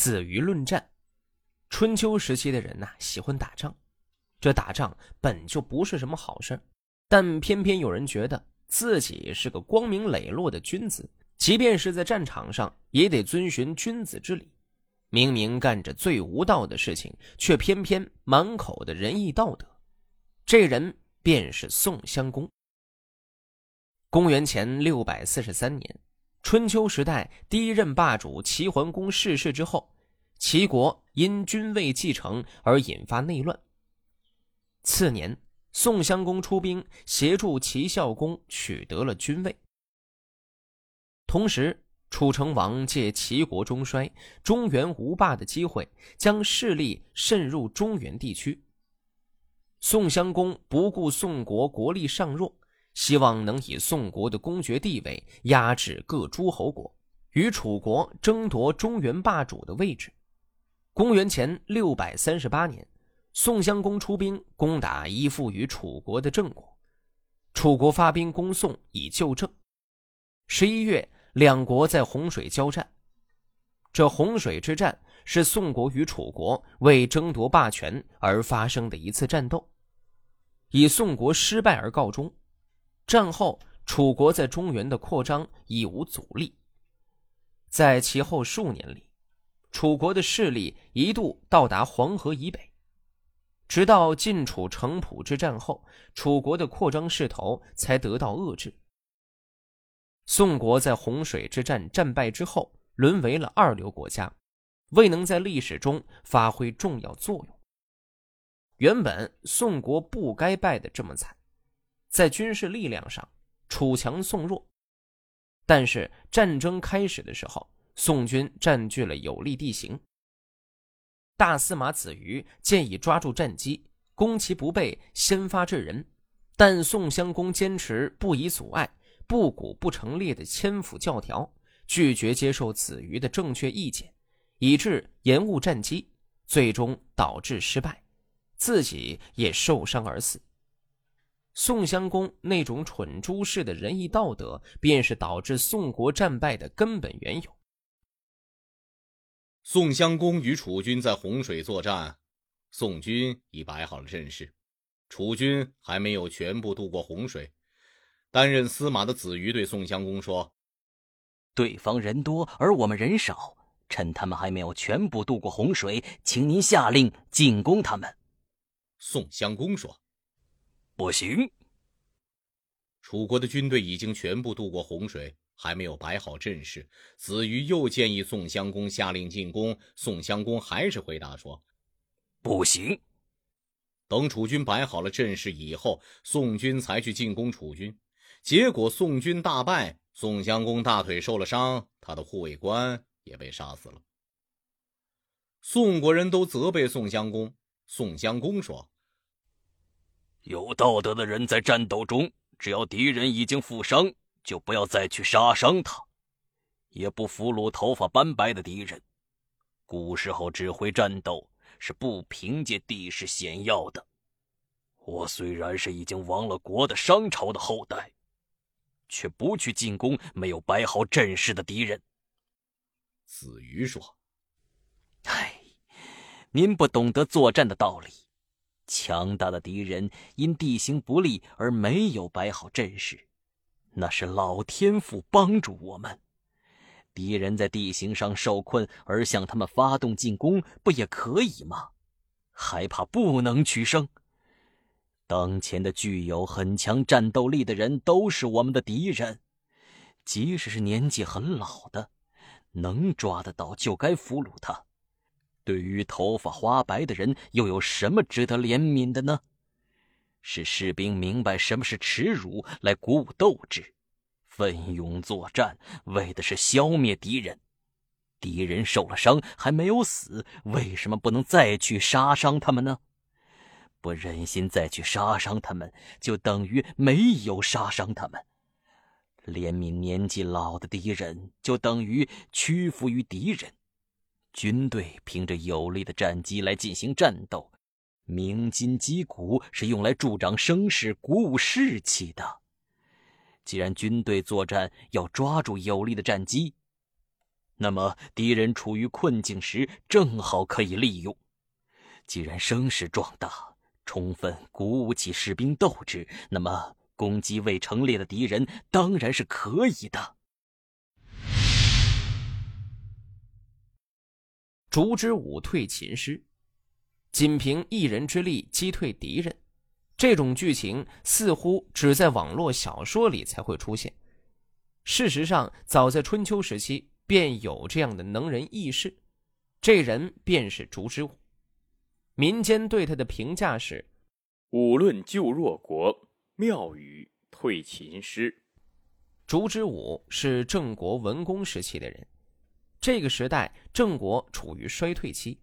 子瑜论战。春秋时期的人呐，喜欢打仗，这打仗本就不是什么好事但偏偏有人觉得自己是个光明磊落的君子，即便是在战场上，也得遵循君子之礼。明明干着最无道的事情，却偏偏满口的仁义道德。这人便是宋襄公。公元前六百四十三年，春秋时代第一任霸主齐桓公逝世之后，齐国因君位继承而引发内乱。次年，宋襄公出兵协助齐孝公取得了君位，同时。楚成王借齐国中衰、中原无霸的机会，将势力渗入中原地区。宋襄公不顾宋国国力尚弱，希望能以宋国的公爵地位压制各诸侯国，与楚国争夺中原霸主的位置。公元前六百三十八年，宋襄公出兵攻打依附于楚国的郑国，楚国发兵攻宋以救郑。十一月。两国在洪水交战，这洪水之战是宋国与楚国为争夺霸权而发生的一次战斗，以宋国失败而告终。战后，楚国在中原的扩张已无阻力。在其后数年里，楚国的势力一度到达黄河以北，直到晋楚城濮之战后，楚国的扩张势头才得到遏制。宋国在洪水之战战败之后，沦为了二流国家，未能在历史中发挥重要作用。原本宋国不该败得这么惨，在军事力量上，楚强宋弱。但是战争开始的时候，宋军占据了有利地形。大司马子瑜建议抓住战机，攻其不备，先发制人，但宋襄公坚持不以阻碍。不鼓不成列的千府教条，拒绝接受子瑜的正确意见，以致延误战机，最终导致失败，自己也受伤而死。宋襄公那种蠢猪式的仁义道德，便是导致宋国战败的根本缘由。宋襄公与楚军在洪水作战，宋军已摆好了阵势，楚军还没有全部渡过洪水。担任司马的子瑜对宋襄公说：“对方人多，而我们人少，趁他们还没有全部渡过洪水，请您下令进攻他们。”宋襄公说：“不行。”楚国的军队已经全部渡过洪水，还没有摆好阵势。子瑜又建议宋襄公下令进攻，宋襄公还是回答说：“不行。”等楚军摆好了阵势以后，宋军才去进攻楚军。结果宋军大败，宋襄公大腿受了伤，他的护卫官也被杀死了。宋国人都责备宋襄公。宋襄公说：“有道德的人在战斗中，只要敌人已经负伤，就不要再去杀伤他，也不俘虏头发斑白的敌人。古时候指挥战斗是不凭借地势险要的。我虽然是已经亡了国的商朝的后代。”却不去进攻没有摆好阵势的敌人。子瑜说：“唉，您不懂得作战的道理。强大的敌人因地形不利而没有摆好阵势，那是老天父帮助我们。敌人在地形上受困而向他们发动进攻，不也可以吗？害怕不能取胜。”当前的具有很强战斗力的人都是我们的敌人，即使是年纪很老的，能抓得到就该俘虏他。对于头发花白的人，又有什么值得怜悯的呢？是士兵明白什么是耻辱，来鼓舞斗志，奋勇作战，为的是消灭敌人。敌人受了伤还没有死，为什么不能再去杀伤他们呢？不忍心再去杀伤他们，就等于没有杀伤他们；怜悯年纪老的敌人，就等于屈服于敌人。军队凭着有力的战机来进行战斗，鸣金击鼓是用来助长声势、鼓舞士气的。既然军队作战要抓住有力的战机，那么敌人处于困境时，正好可以利用。既然声势壮大，充分鼓舞起士兵斗志，那么攻击未成列的敌人当然是可以的。烛之武退秦师，仅凭一人之力击退敌人，这种剧情似乎只在网络小说里才会出现。事实上，早在春秋时期便有这样的能人异士，这人便是烛之武。民间对他的评价是：“武论救弱国，妙语退秦师。”烛之武是郑国文公时期的人。这个时代，郑国处于衰退期，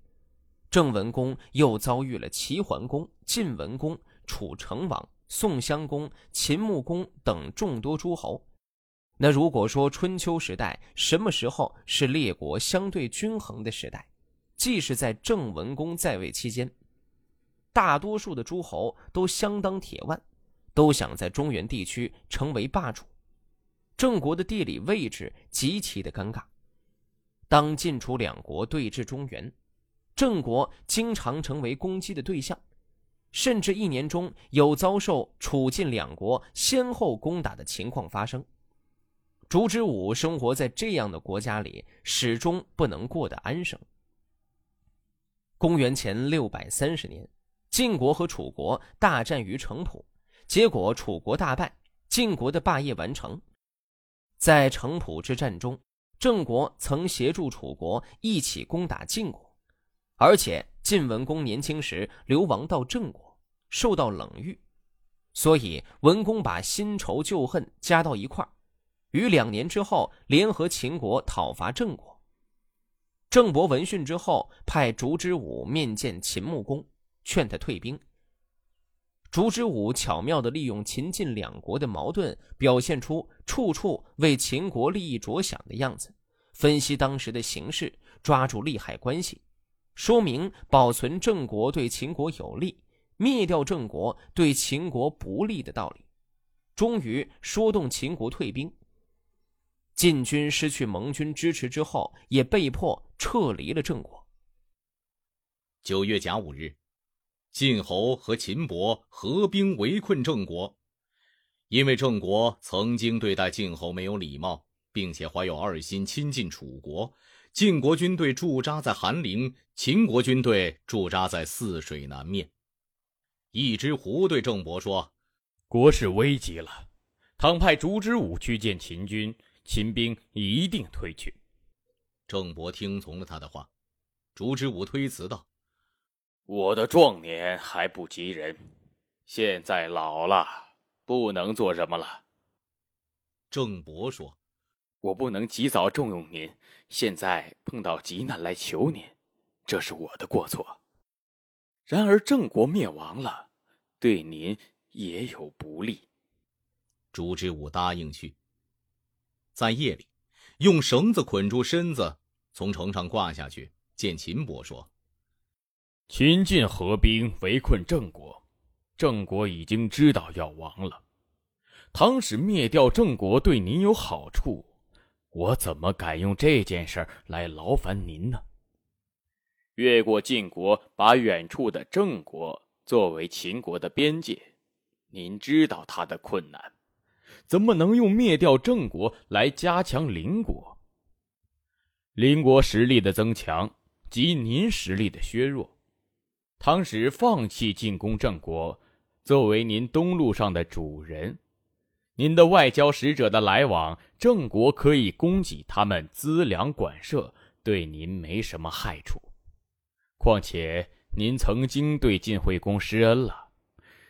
郑文公又遭遇了齐桓公、晋文公、楚成王、宋襄公、秦穆公等众多诸侯。那如果说春秋时代什么时候是列国相对均衡的时代，即是在郑文公在位期间，大多数的诸侯都相当铁腕，都想在中原地区成为霸主。郑国的地理位置极其的尴尬。当晋楚两国对峙中原，郑国经常成为攻击的对象，甚至一年中有遭受楚晋两国先后攻打的情况发生。烛之武生活在这样的国家里，始终不能过得安生。公元前六百三十年，晋国和楚国大战于城濮，结果楚国大败，晋国的霸业完成。在城濮之战中。郑国曾协助楚国一起攻打晋国，而且晋文公年轻时流亡到郑国，受到冷遇，所以文公把新仇旧恨加到一块儿，于两年之后联合秦国讨伐郑国。郑伯闻讯之后，派烛之武面见秦穆公，劝他退兵。烛之武巧妙地利用秦晋两国的矛盾，表现出处处为秦国利益着想的样子，分析当时的形势，抓住利害关系，说明保存郑国对秦国有利，灭掉郑国对秦国不利的道理，终于说动秦国退兵。晋军失去盟军支持之后，也被迫撤离了郑国。九月甲午日。晋侯和秦伯合兵围困郑国，因为郑国曾经对待晋侯没有礼貌，并且怀有二心，亲近楚国。晋国军队驻扎在韩陵，秦国军队驻扎在泗水南面。一只狐对郑伯说：“国事危急了，倘派烛之武去见秦军，秦兵一定退去。”郑伯听从了他的话。烛之武推辞道。我的壮年还不及人，现在老了，不能做什么了。郑伯说：“我不能及早重用您，现在碰到急难来求您，这是我的过错。然而郑国灭亡了，对您也有不利。”朱之武答应去。在夜里，用绳子捆住身子，从城上挂下去，见秦伯说。秦晋合兵围困郑国，郑国已经知道要亡了。倘使灭掉郑国对您有好处，我怎么敢用这件事来劳烦您呢？越过晋国，把远处的郑国作为秦国的边界，您知道他的困难，怎么能用灭掉郑国来加强邻国？邻国实力的增强，及您实力的削弱。倘使放弃进攻郑国，作为您东路上的主人，您的外交使者的来往，郑国可以供给他们资粮管社，对您没什么害处。况且您曾经对晋惠公施恩了，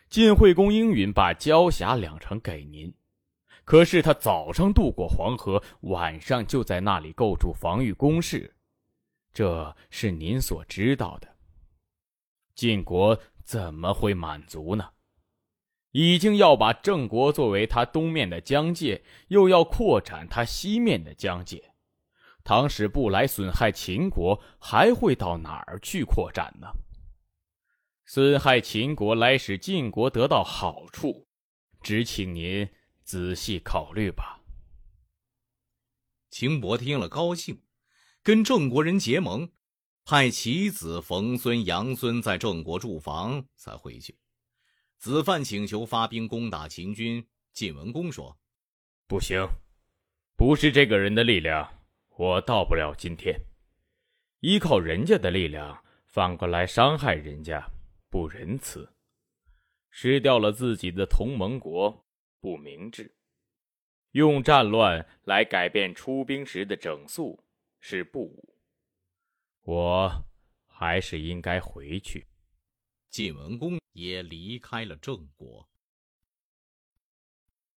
晋惠公应允把交辖两城给您，可是他早上渡过黄河，晚上就在那里构筑防御工事，这是您所知道的。晋国怎么会满足呢？已经要把郑国作为他东面的疆界，又要扩展他西面的疆界。倘使不来损害秦国，还会到哪儿去扩展呢？损害秦国来使晋国得到好处，只请您仔细考虑吧。秦伯听了高兴，跟郑国人结盟，派其子冯孙、杨孙在郑国驻防，才回去。子范请求发兵攻打秦军，晋文公说：“不行，不是这个人的力量，我到不了今天。依靠人家的力量，反过来伤害人家，不仁慈。失掉了自己的同盟国，不明智。用战乱来改变出兵时的整肃。”是不武，我还是应该回去。晋文公也离开了郑国。